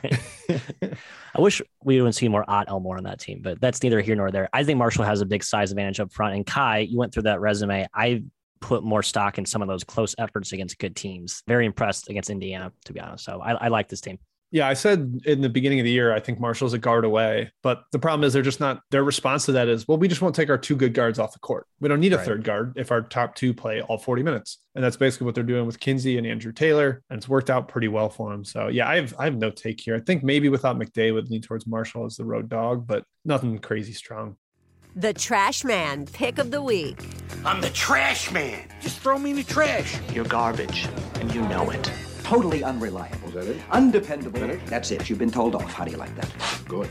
<laughs> I wish we would see more Ot Elmore on that team, but that's neither here nor there. I think Marshall has a big size advantage up front. And Ky, you went through that resume. I put more stock in some of those close efforts against good teams. Very impressed against Indiana, to be honest. So I, I like this team. Yeah, I said in the beginning of the year, I think Marshall's a guard away, but the problem is they're just not. Their response to that is, well, we just won't take our two good guards off the court. We don't need a Right. third guard if our top two play all 40 minutes, and that's basically what they're doing with Kinsey and Andrew Taylor, and it's worked out pretty well for them. So yeah, I have I have no take here. I think maybe without McDay would lean towards Marshall as the road dog, but nothing crazy strong. The Trash Man Pick of the Week. I'm the trash man. Just throw me in the trash. You're garbage, and you know it. Totally unreliable. Is that it? Undependable. That's it. You've been told off. How do you like that? Good.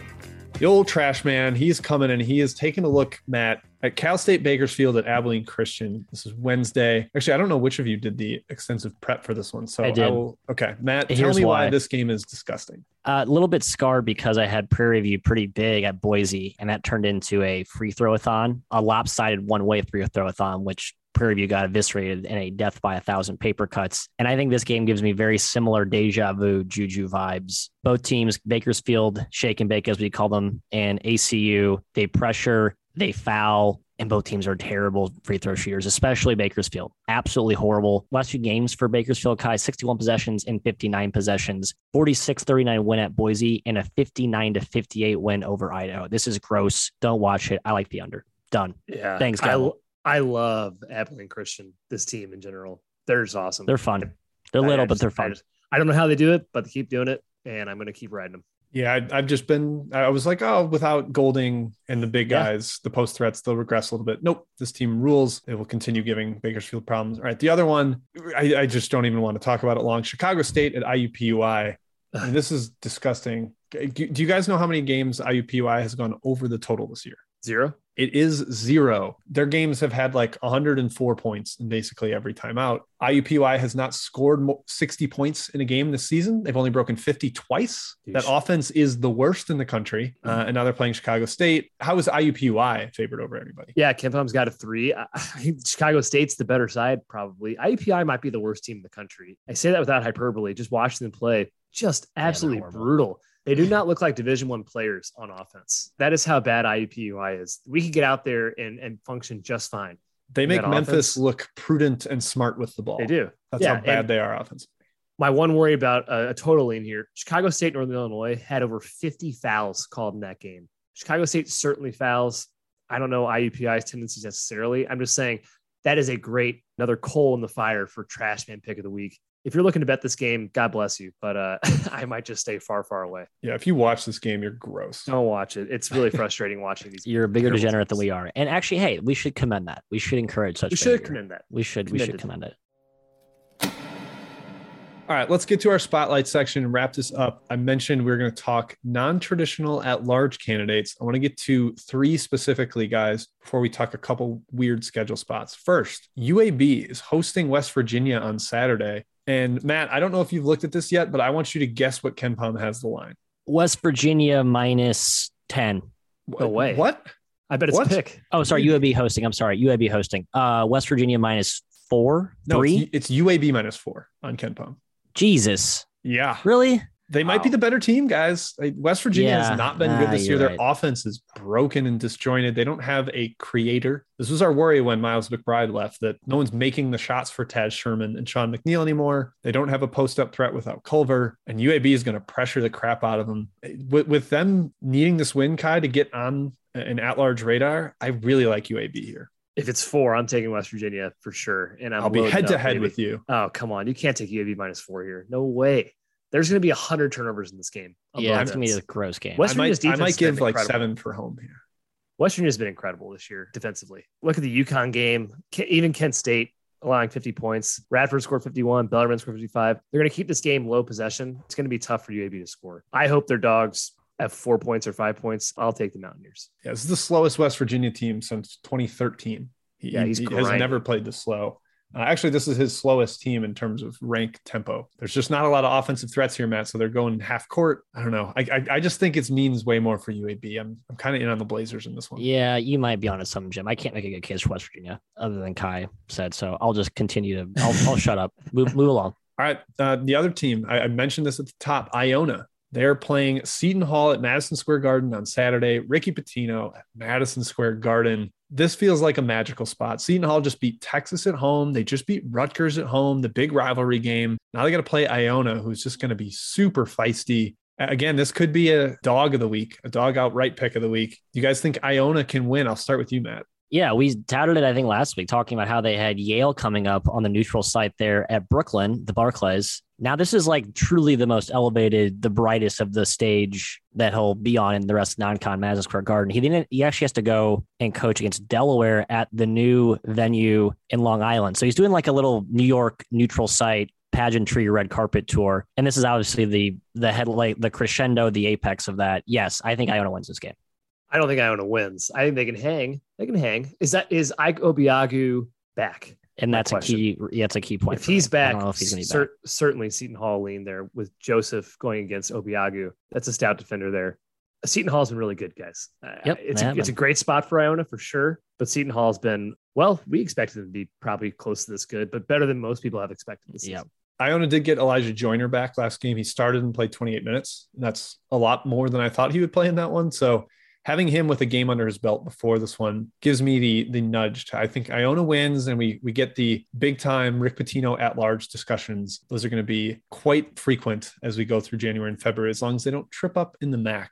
The old trash man, he's coming and he is taking a look, Matt, at Cal State Bakersfield at Abilene Christian. This is Wednesday. Actually, I don't know which of you did the extensive prep for this one. So I did. will, okay, Matt, tell me why why. this game is disgusting. Uh, a little bit scarred because I had Prairie View pretty big at Boise, and that turned into a free throw-a-thon, a lopsided one-way free throw-a-thon, which Prairie View got eviscerated in a death by a thousand paper cuts. And I think this game gives me very similar deja vu juju vibes. Both teams, Bakersfield, shake and bake as we call them, and ACU, they pressure, they foul, and both teams are terrible free throw shooters, especially Bakersfield. Absolutely horrible. Last few games for Bakersfield, Ky, 61 possessions in 59 possessions, 46 39 win at Boise, and a 59 to 58 win over Idaho. This is gross. Don't watch it. I like the under. Done. Yeah. Thanks, Gavel. I love Abilene Christian, this team in general. They're just awesome. They're fun. They're I- I little, but they're I fun. just- I don't know how they do it, but they keep doing it, and I'm going to keep riding them. Yeah, I, I've just been, I was like, oh, without Golding and the big Yeah. guys, the post threats, they'll regress a little bit. Nope, this team rules. It will continue giving Bakersfield problems. All right, the other one, I, I just don't even want to talk about it long. Chicago State at IUPUI. I mean, this is disgusting. Do do you guys know how many games IUPUI has gone over the total this year? Zero. It is zero. Their games have had like 104 points in basically every time out. IUPUI has not scored 60 points in a game this season. They've only broken 50 twice. That offense is the worst in the country. Uh, and now they're playing Chicago State. How is IUPUI favored over everybody? Yeah, KenPom's got a three. I I Chicago State's the better side, probably. IUPI might be the worst team in the country. I say that without hyperbole. Just watching them play, just absolutely horrible. brutal. They do not look like Division One players on offense. That is how bad IUPUI is. We could get out there and, and function just fine. They make Memphis offense. look prudent and smart with the ball. They do. That's Yeah, how bad they are offensively. my one worry about a, a total in here Chicago State, Northern Illinois had over 50 fouls called in that game. Chicago State certainly fouls. I don't know IUPI's tendencies necessarily. I'm just saying that is a great another coal in the fire for trash man pick of the week. If you're looking to bet this game, God bless you, but uh, <laughs> I might just stay far, far away. Yeah, if you watch this game, you're gross. Don't watch it. It's really <laughs> frustrating watching these. You're a bigger degenerate than we are. And actually, hey, we should commend that. We should encourage such. We should behavior. commend that. We should. We should commend it. All right, let's get to our spotlight section and wrap this up. I mentioned we are going to talk non traditional at large candidates. I want to get to three specifically, guys, before we talk a couple weird schedule spots. First, UAB is hosting West Virginia on Saturday. And Matt, I don't know if you've looked at this yet, but I want you to guess what KenPom has the line. West Virginia minus ten. No way. What? I bet it's What? a pick. Oh, sorry, UAB hosting. I'm sorry, UAB hosting. Uh, West Virginia minus four, No, three. It's, it's UAB minus four on KenPom. Jesus, Yeah. really? They might be the better team, guys. Like, West Virginia Yeah. has not been Ah, good this year. Their right. offense is broken and disjointed. They don't have a creator. This was our worry when Miles McBride left that no one's making the shots for Taz Sherman and Sean McNeil anymore. They don't have a post up threat without Culver, and UAB is going to pressure the crap out of them. With, with them needing this win, Ky, to get on an at large radar, I really like UAB here. If it's four, I'm taking West Virginia for sure. And I'm I'll be head to head with you. Oh, come on. You can't take UAB minus four here. No way. There's going to be a 100 turnovers in this game. Yeah, Above it's gonna be a gross game. West I might, Virginia's I defense might has been give like incredible. seven for home here. West Virginia's been incredible this year defensively. Look at the UConn game. Even Kent State allowing 50 points. Radford scored 51. Bellarmine scored 55. They're going to keep this game low possession. It's going to be tough for UAB to score. I hope their dogs have four points or five points. I'll take the Mountaineers. Yeah, this is the slowest West Virginia team since 2013. He, Yeah, he's he has never played this slow. Uh, actually, this is his slowest team in terms of rank tempo. There's just not a lot of offensive threats here, Matt. So they're going half court. I don't know. I I, I just think it means way more for UAB. I'm I'm kind of in on the Blazers in this one. Yeah, you might be on onto something, Jim. I can't make a good case for West Virginia other than Ky said. So I'll just continue to. I'll, I'll shut up. <laughs> Move move along. All right. Uh, the other team, I, I mentioned this at the top, Iona. They're playing Seton Hall at Madison Square Garden on Saturday. Ricky Pitino at Madison Square Garden. This feels like a magical spot. Seton Hall just beat Texas at home. They just beat Rutgers at home, the big rivalry game. Now they got to play Iona, who's just going to be super feisty. Again, this could be a dog of the week, a dog outright pick of the week. You guys think Iona can win? I'll start with you, Matt. Yeah, we touted it, I think, last week, talking about how they had Yale coming up on the neutral site there at Brooklyn, the Barclays. Now, this is like truly the most elevated, the brightest of the stage that he'll be on in the rest of non con Madison Square Garden. He didn't, he actually has to go and coach against Delaware at the new venue in Long Island. So he's doing like a little New York neutral site pageantry red carpet tour. And this is obviously the, the headlight, the crescendo, the apex of that. Yes, I think Iona wins this game. I don't think Iona wins. I think they can hang. They can hang. Is that is Ike Obiagu back? And that's a key. Yeah, it's a key point. If he's me. I back, don't know if he's going to be cer- back. certainly Seton Hall lean there with Joseph going against Obiagu. That's a stout defender there. Seton Hall's been really good, guys. Uh, Yep, it's a, it's a great spot for Iona for sure. But Seton Hall's been well. We expected them to be probably close to this good, but better than most people have expected this Yeah. season. Iona did get Elijah Joyner back last game. He started and played 28 minutes. And that's a lot more than I thought he would play in that one. So having him with a game under his belt before this one gives me the the nudge. To, I think Iona wins, and we we get the big time Rick Pitino at large discussions. Those are going to be quite frequent as we go through January and February, as long as they don't trip up in the MAAC.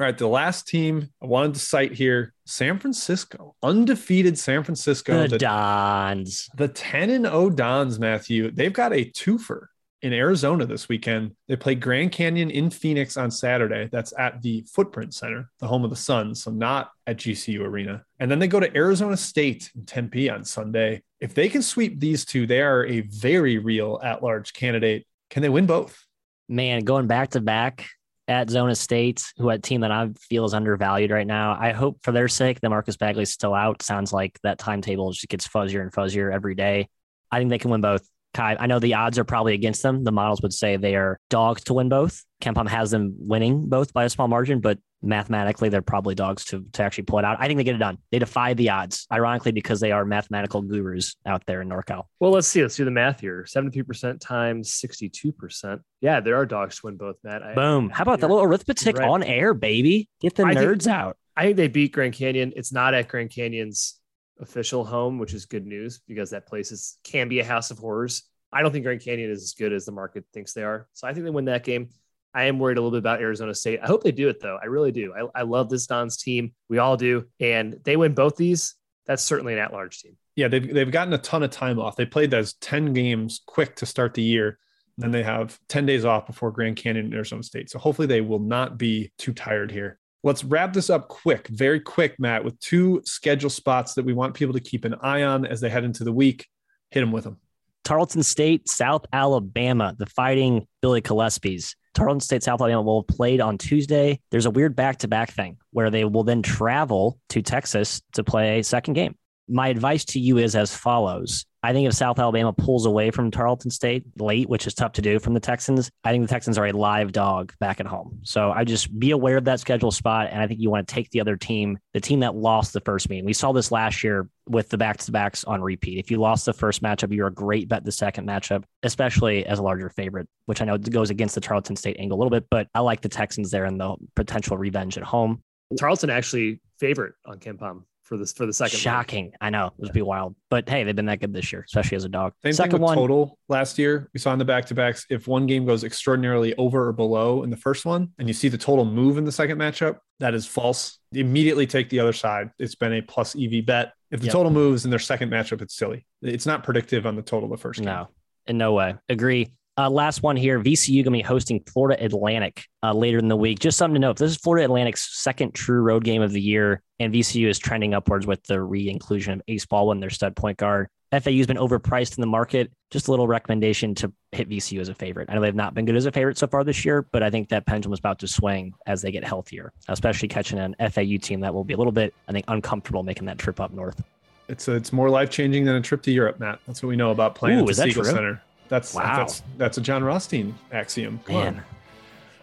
All right, the last team I wanted to cite here, San Francisco, undefeated San Francisco. The the- Dons. the 10 and 0 Dons, Matthew, they've got a twofer in Arizona this weekend. They play Grand Canyon in Phoenix on Saturday. That's at the Footprint Center, the home of the Suns, so not at GCU Arena. And then they go to Arizona State in Tempe on Sunday. If they can sweep these two, they are a very real at large candidate. Can they win both? Man, going back to back at Zona State, who a team that I feel is undervalued right now. I hope for their sake that Marcus Bagley's still out. Sounds like that timetable just gets fuzzier and fuzzier every day. I think they can win both. Ky, I know the odds are probably against them. The models would say they are dogs to win both. KenPom has them winning both by a small margin, but mathematically they're probably dogs to, to actually pull it out. I think they get it done. They defy the odds, ironically, because they are mathematical gurus out there in NorCal. Well, let's see. Let's do the math here. Seventy-three percent times sixty-two percent. Yeah, there are dogs to win both, Matt. I, Boom. How about that little arithmetic right. on air, baby? Get the I think- nerds out. I think they beat Grand Canyon. It's not at Grand Canyon's official home, which is good news because that place is can be a house of horrors. I don't think Grand Canyon is as good as the market thinks they are. So I think they win that game. I am worried a little bit about Arizona State. I hope they do it though. I really do. I, I love this Don's team. We all do. And they win both these. That's certainly an at-large team. Yeah, they've they've gotten a ton of time off. They played those 10 games quick to start the year. Then they have 10 days off before Grand Canyon and Arizona State. So hopefully they will not be too tired here. Let's wrap this up quick, very quick, Matt, with two schedule spots that we want people to keep an eye on as they head into the week. Hit them with them. Tarleton State, South Alabama, the fighting Billy Gillispie's. Tarleton State, South Alabama will have played on Tuesday. There's a weird back to back thing where they will then travel to Texas to play a second game. My advice to you is as follows. I think if South Alabama pulls away from Tarleton State late, which is tough to do from the Texans, I think the Texans are a live dog back at home. So I just be aware of that schedule spot. And I think you want to take the other team, the team that lost the first meeting. We saw this last year with the back to backs on repeat. If you lost the first matchup, you're a great bet the second matchup, especially as a larger favorite, which I know goes against the Tarleton State angle a little bit, but I like the Texans there and the potential revenge at home. Tarleton actually favorite on KenPom for this for the second. Shocking. I know. It would be wild. But hey, they've been that good this year, especially as a dog. Same second thing with one, total last year. We saw in the back to backs, if one game goes extraordinarily over or below in the first one, and you see the total move in the second matchup, that is false. Immediately take the other side. It's been a plus EV bet. If the Yep. total moves in their second matchup, it's silly. It's not predictive on the total of the first game. No, in no way. Agree. Uh, last one here. VCU going to be hosting Florida Atlantic uh, later in the week. Just something to note. This is Florida Atlantic's second true road game of the year, and VCU is trending upwards with the re-inclusion of Ace Baldwin, their stud point guard. FAU's been overpriced in the market. Just a little recommendation to hit VCU as a favorite. I know they've not been good as a favorite so far this year, but I think that pendulum is about to swing as they get healthier, especially catching an FAU team that will be a little bit, I think, uncomfortable making that trip up north. It's it's more life changing than a trip to Europe, Matt. That's what we know about playing Ooh, at the Siegel? Center. That's Wow. that's that's a Jon Rothstein axiom. Man.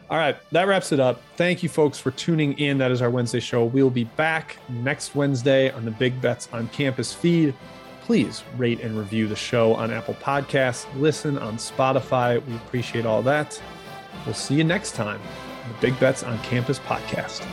All right, that wraps it up. Thank you, folks, for tuning in. That is our Wednesday show. We'll be back next Wednesday on the Big Bets on Campus feed. Please rate and review the show on Apple Podcasts. Listen on Spotify. We appreciate all that. We'll see you next time on the Big Bets on Campus podcast.